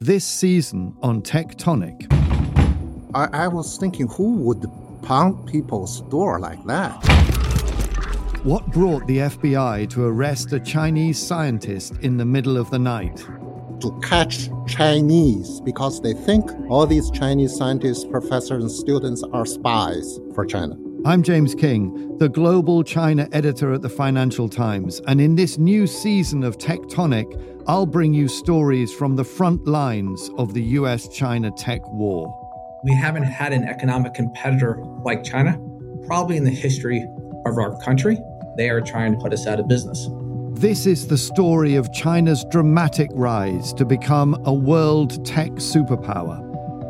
This season on Tectonic. I, I was thinking, who would pound people's door like that? What brought the FBI to arrest a Chinese scientist in the middle of the night? To catch Chinese because they think all these Chinese scientists, professors, and students are spies for China. I'm James Kynge, the global China editor at the Financial Times, and in this new season of Tectonic, I'll bring you stories from the front lines of the US China tech war. We haven't had an economic competitor like China, probably in the history of our country. They are trying to put us out of business. This is the story of China's dramatic rise to become a world tech superpower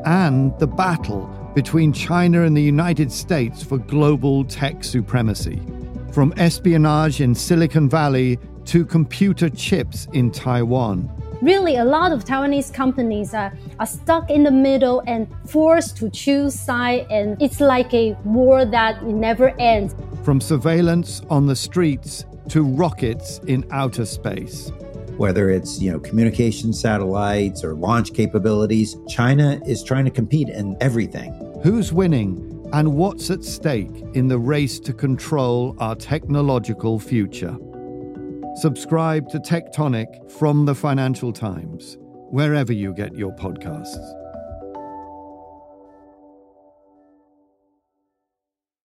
and the battle between China and the United States for global tech supremacy. From espionage in Silicon Valley to computer chips in Taiwan. Really, a lot of Taiwanese companies are, are stuck in the middle and forced to choose side, and it's like a war that never ends. From surveillance on the streets to rockets in outer space whether it's you know communication satellites or launch capabilities china is trying to compete in everything who's winning and what's at stake in the race to control our technological future? Subscribe to tectonic from the financial times wherever you get your podcasts